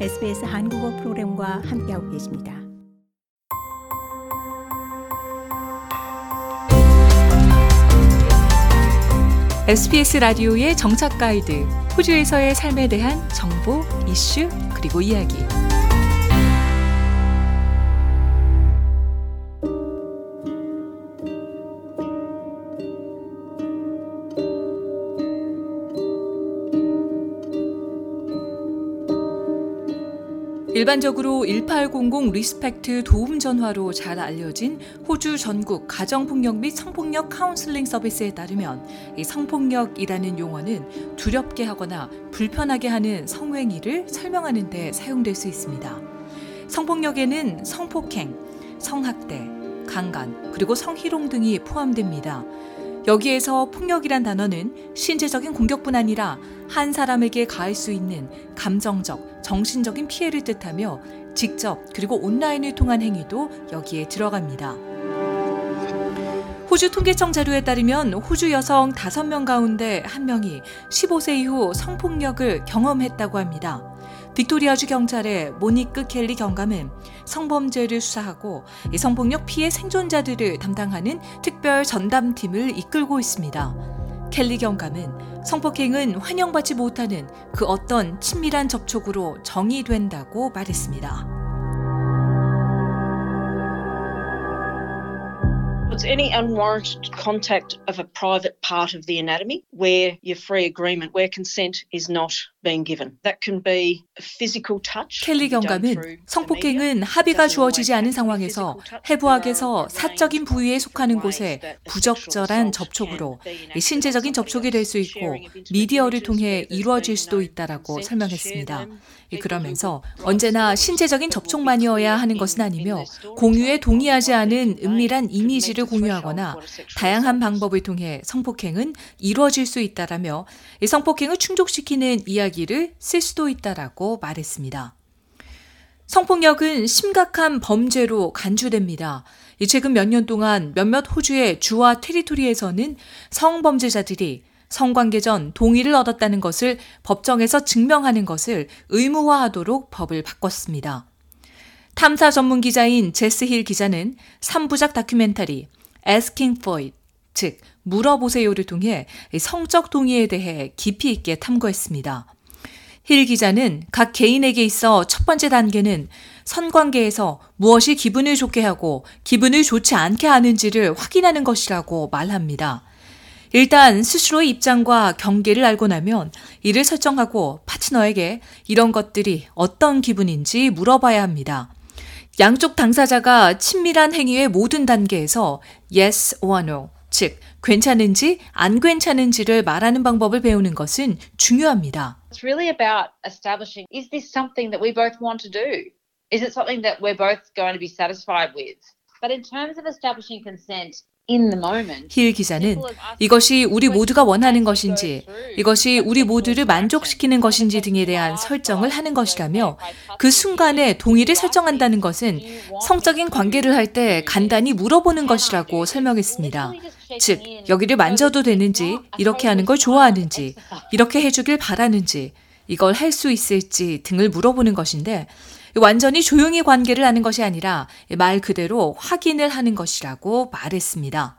SBS 한국어 프로그램과 함께하고 계십니다. SBS 라디오의 정착 가이드, 호주에서의 삶에 대한 정보, 이슈, 그리고 이야기. 일반적으로 1800 RESPECT 도움 전화로 잘 알려진 호주 전국 가정폭력 및 성폭력 카운슬링 서비스에 따르면 이 성폭력이라는 용어는 두렵게 하거나 불편하게 하는 성행위를 설명하는 데 사용될 수 있습니다. 성폭력에는 성폭행, 성학대, 강간, 그리고 성희롱 등이 포함됩니다. 여기에서 폭력이란 단어는 신체적인 공격뿐 아니라 한 사람에게 가할 수 있는 감정적, 정신적인 피해를 뜻하며 직접 그리고 온라인을 통한 행위도 여기에 들어갑니다. 호주 통계청 자료에 따르면 호주 여성 5명 가운데 1명이 15세 이후 성폭력을 경험했다고 합니다. 빅토리아주 경찰의 모니크 켈리 경감은 성범죄를 수사하고 성폭력 피해 생존자들을 담당하는 특별 전담팀을 이끌고 있습니다. 켈리 경감은 성폭행은 환영받지 못하는 그 어떤 친밀한 접촉으로 정의된다고 말했습니다. It's any unwarranted contact of a private part of the anatomy where your free agreement, where consent is not 켈리 경감은 성폭행은 합의가 주어지지 않은 상황에서 해부학에서 사적인 부위에 속하는 곳에 부적절한 접촉으로 신체적인 접촉이 될 수 있고 미디어를 통해 이루어질 수도 있다라고 설명했습니다. 그러면서 언제나 신체적인 접촉만이어야 하는 것은 아니며 공유에 동의하지 않은 은밀한 이미지를 공유하거나 다양한 방법을 통해 성폭행은 이루어질 수 있다라며 성폭행을 충족시키는 이야기 를 쓸 수도 있다라고 말했습니다. 성폭력은 심각한 범죄로 간주됩니다. 최근 몇 년 동안 몇몇 호주의 주와 territory에서는 성범죄자들이 성관계 전 동의를 얻었다는 것을 법정에서 증명하는 것을 의무화하도록 법을 바꿨습니다. 탐사 전문 기자인 제스 힐 기자는 3부작 다큐멘터리 Asking for It, 즉 물어보세요를 통해 성적 동의에 대해 깊이 있게 탐구했습니다. 힐 기자는 각 개인에게 있어 첫 번째 단계는 선관계에서 무엇이 기분을 좋게 하고 기분을 좋지 않게 하는지를 확인하는 것이라고 말합니다. 일단 스스로의 입장과 경계를 알고 나면 이를 설정하고 파트너에게 이런 것들이 어떤 기분인지 물어봐야 합니다. 양쪽 당사자가 친밀한 행위의 모든 단계에서 yes or no, 즉 괜찮은지 안 괜찮은지를 말하는 방법을 배우는 것은 중요합니다. It's really about establishing is this something that we both want to do? Is it something that we're both going to be satisfied with? But in terms of establishing consent, 힐 기자는 이것이 우리 모두가 원하는 것인지, 이것이 우리 모두를 만족시키는 것인지 등에 대한 설정을 하는 것이라며 그 순간에 동의를 설정한다는 것은 성적인 관계를 할 때 간단히 물어보는 것이라고 설명했습니다. 즉, 여기를 만져도 되는지, 이렇게 하는 걸 좋아하는지, 이렇게 해주길 바라는지, 이걸 할 수 있을지 등을 물어보는 것인데, 완전히 조용히 관계를 하는 것이 아니라 말 그대로 확인을 하는 것이라고 말했습니다.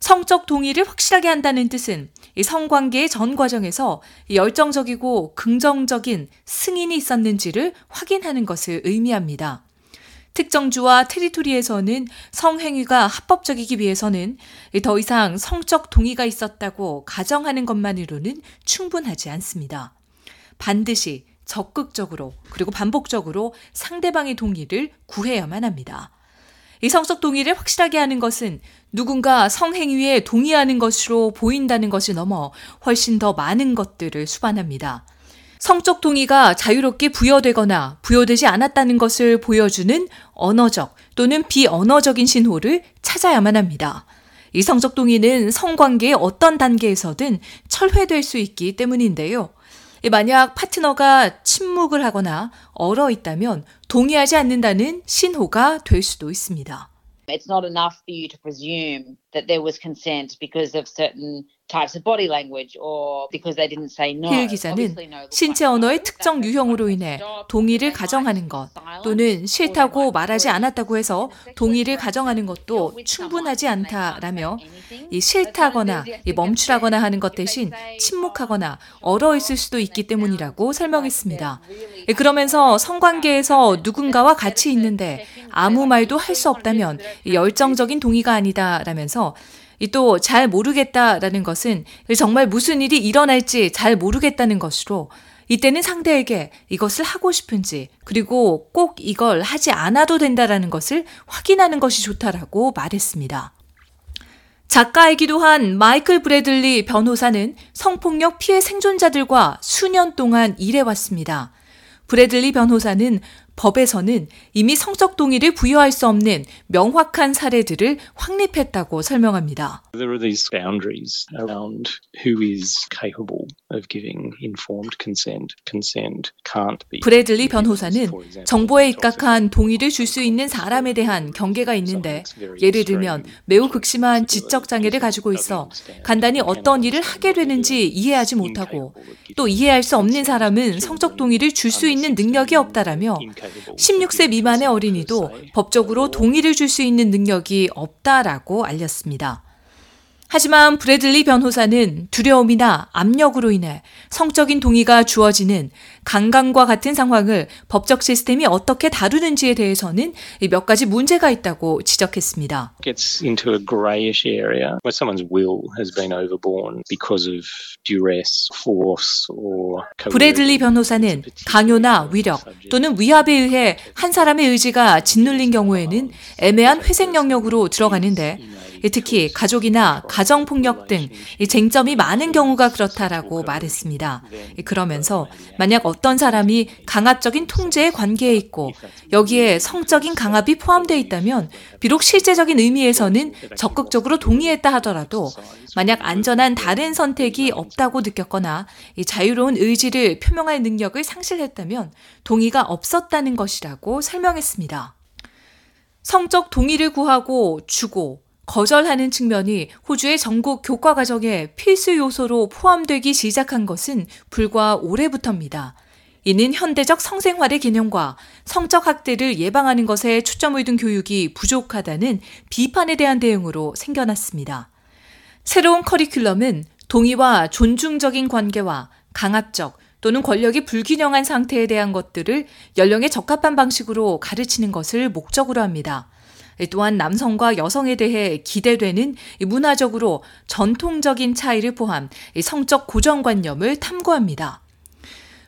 성적 동의를 확실하게 한다는 뜻은 성관계의 전 과정에서 열정적이고 긍정적인 승인이 있었는지를 확인하는 것을 의미합니다. 특정주와 테리토리에서는 성행위가 합법적이기 위해서는 더 이상 성적 동의가 있었다고 가정하는 것만으로는 충분하지 않습니다. 반드시 적극적으로 그리고 반복적으로 상대방의 동의를 구해야만 합니다. 이 성적 동의를 확실하게 하는 것은 누군가 성행위에 동의하는 것으로 보인다는 것이 넘어 훨씬 더 많은 것들을 수반합니다. 성적 동의가 자유롭게 부여되거나 부여되지 않았다는 것을 보여주는 언어적 또는 비언어적인 신호를 찾아야만 합니다. 이 성적 동의는 성관계의 어떤 단계에서든 철회될 수 있기 때문인데요. 만약 파트너가 침묵을 하거나 얼어 있다면 동의하지 않는다는 신호가 될 수도 있습니다. It's not enough for you to presume that there was consent because of certain types of body language or because they didn't say no. 힐 기자는 신체 언어의 특정 유형으로 인해 동의를 가정하는 것 또는 싫다고 말하지 않았다고 해서 동의를 가정하는 것도 충분하지 않다라며 이 싫다거나 이 멈추라거나 하는 것 대신 침묵하거나 얼어 있을 수도 있기 때문이라고 설명했습니다. 그러면서 성관계에서 누군가와 같이 있는데 아무 말도 할 수 없다면 열정적인 동의가 아니다라면서 또 잘 모르겠다라는 것은 정말 무슨 일이 일어날지 잘 모르겠다는 것으로 이때는 상대에게 이것을 하고 싶은지 그리고 꼭 이걸 하지 않아도 된다라는 것을 확인하는 것이 좋다라고 말했습니다. 작가이기도 한 마이클 브래들리 변호사는 성폭력 피해 생존자들과 수년 동안 일해왔습니다. 브래들리 변호사는 법에서는 이미 성적 동의를 부여할 수 없는 명확한 사례들을 확립했다고 설명합니다. There are these boundaries around who is capable of giving informed consent. Consent can't be. 브래들리 변호사는 정보에 입각한 동의를 줄 수 있는 사람에 대한 경계가 있는데 예를 들면 매우 극심한 지적 장애를 가지고 있어 간단히 어떤 일을 하게 되는지 이해하지 못하고 또 이해할 수 없는 사람은 성적 동의를 줄 수 있는 능력이 없다라며 16세 미만의 어린이도 법적으로 동의를 줄 수 있는 능력이 없다라고 알렸습니다. 하지만 브래들리 변호사는 두려움이나 압력으로 인해 성적인 동의가 주어지는 강간과 같은 상황을 법적 시스템이 어떻게 다루는지에 대해서는 몇 가지 문제가 있다고 지적했습니다. Gets into a greyish area where someone's will has been overborne because of duress, force or 브래들리 변호사는 강요나 위력 또는 위압에 의해 한 사람의 의지가 짓눌린 경우에는 애매한 회색 영역으로 들어가는데 특히 가족이나 가정폭력 등 쟁점이 많은 경우가 그렇다라고 말했습니다. 그러면서 만약 어떤 사람이 강압적인 통제의 관계에 있고 여기에 성적인 강압이 포함되어 있다면 비록 실제적인 의미에서는 적극적으로 동의했다 하더라도 만약 안전한 다른 선택이 없다고 느꼈거나 자유로운 의지를 표명할 능력을 상실했다면 동의가 없었다는 것이라고 설명했습니다. 성적 동의를 구하고 주고 거절하는 측면이 호주의 전국 교과 과정에 필수 요소로 포함되기 시작한 것은 불과 올해부터입니다. 이는 현대적 성생활의 개념과 성적 학대를 예방하는 것에 초점을 둔 교육이 부족하다는 비판에 대한 대응으로 생겨났습니다. 새로운 커리큘럼은 동의와 존중적인 관계와 강압적 또는 권력이 불균형한 상태에 대한 것들을 연령에 적합한 방식으로 가르치는 것을 목적으로 합니다. 또한 남성과 여성에 대해 기대되는 문화적으로 전통적인 차이를 포함 성적 고정관념을 탐구합니다.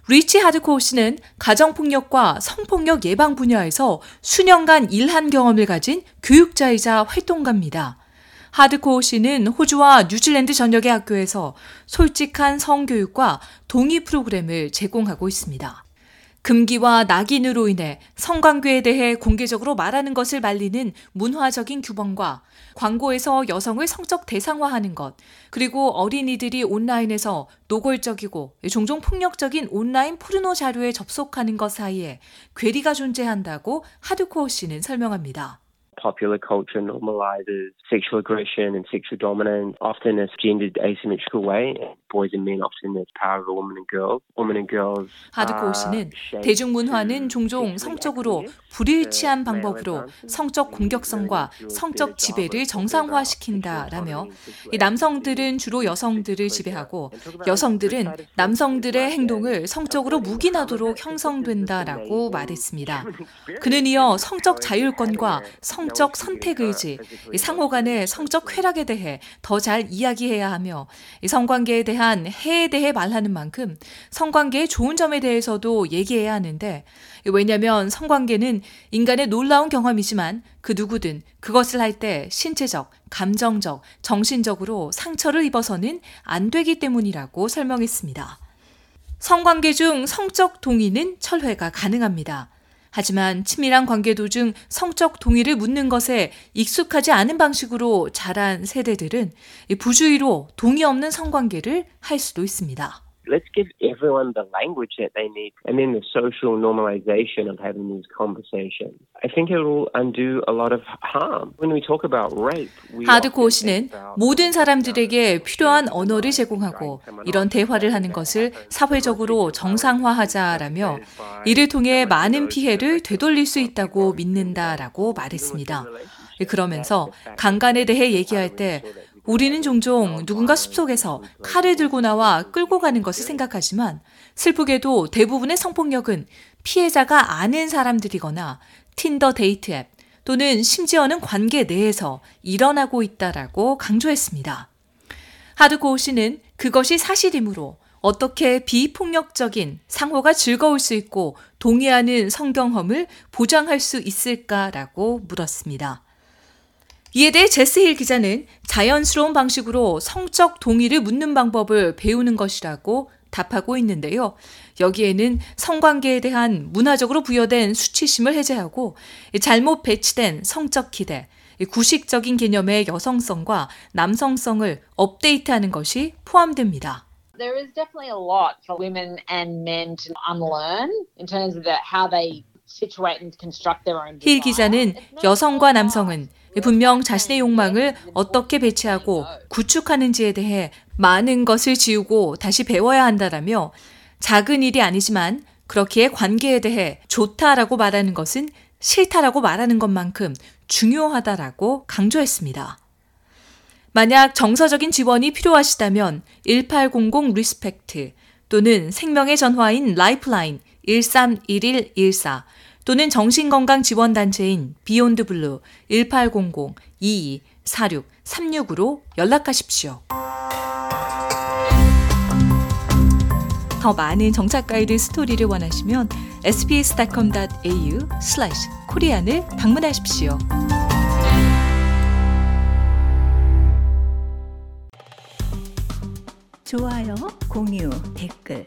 리치 하드코어 씨는 가정폭력과 성폭력 예방 분야에서 수년간 일한 경험을 가진 교육자이자 활동가입니다. 하드코어 씨는 호주와 뉴질랜드 전역의 학교에서 솔직한 성교육과 동의 프로그램을 제공하고 있습니다. 금기와 낙인으로 인해 성관계에 대해 공개적으로 말하는 것을 말리는 문화적인 규범과 광고에서 여성을 성적 대상화하는 것, 그리고 어린이들이 온라인에서 노골적이고 종종 폭력적인 온라인 포르노 자료에 접속하는 것 사이에 괴리가 존재한다고 하드코어 씨는 설명합니다. popular culture normalizes sexual aggression and sexual dominance, often as gendered asymmetrical way. Boys and men often as power of a woman and girl. Women and girls. 하드코어 씨는 대중문화는 종종 성적으로 불일치한 방법으로 성적 공격성과 성적 지배를 정상화시킨다라며 남성들은 주로 여성들을 지배하고 여성들은 남성들의 행동을 성적으로 묵인하도록 형성된다라고 말했습니다. 그는 이어 성적 자율권과 성적 선택 의지, 상호 간의 성적 쾌락에 대해 더 잘 이야기해야 하며 성관계에 대한 해에 대해 말하는 만큼 성관계의 좋은 점에 대해서도 얘기해야 하는데 왜냐하면 성관계는 인간의 놀라운 경험이지만 그 누구든 그것을 할 때 신체적, 감정적, 정신적으로 상처를 입어서는 안 되기 때문이라고 설명했습니다. 성관계 중 성적 동의는 철회가 가능합니다. 하지만 친밀한 관계 도중 성적 동의를 묻는 것에 익숙하지 않은 방식으로 자란 세대들은 부주의로 동의 없는 성관계를 할 수도 있습니다. Let's give everyone the language that they need and then the social normalization of having these conversations. I think it will undo a lot of harm. When we talk about rape, we 하드코어 씨는 모든 사람들에게 필요한 언어를 제공하고 이런 대화를 하는 것을 사회적으로 정상화하자라며 이를 통해 많은 피해를 되돌릴 수 있다고 믿는다라고 말했습니다. 그러면서 강간에 대해 얘기할 때 우리는 종종 누군가 숲속에서 칼을 들고 나와 끌고 가는 것을 생각하지만 슬프게도 대부분의 성폭력은 피해자가 아는 사람들이거나 틴더 데이트 앱 또는 심지어는 관계 내에서 일어나고 있다라고 강조했습니다. 하드코어 씨는 그것이 사실이므로 어떻게 비폭력적인 상호가 즐거울 수 있고 동의하는 성경험을 보장할 수 있을까라고 물었습니다. 이에 대해 제스 힐 기자는 자연스러운 방식으로 성적 동의를 묻는 방법을 배우는 것이라고 답하고 있는데요. 여기에는 성관계에 대한 문화적으로 부여된 수치심을 해제하고 잘못 배치된 성적 기대, 구식적인 개념의 여성성과 남성성을 업데이트하는 것이 포함됩니다. There is definitely a lot for women and men to unlearn in terms of how they situate and construct their own 힐. 기자는 여성과 남성은 분명 자신의 욕망을 어떻게 배치하고 구축하는지에 대해 많은 것을 지우고 다시 배워야 한다라며 작은 일이 아니지만 그렇기에 관계에 대해 좋다라고 말하는 것은 싫다라고 말하는 것만큼 중요하다라고 강조했습니다. 만약 정서적인 지원이 필요하시다면 1800 RESPECT 또는 생명의 전화인 Lifeline 131114 또는 정신건강지원단체인 Beyond Blue 1800-2246-36으로 연락하십시오. 더 많은 정착 가이드 스토리를 원하시면 sbs.com.au Korean을 방문하십시오. 좋아요, 공유, 댓글,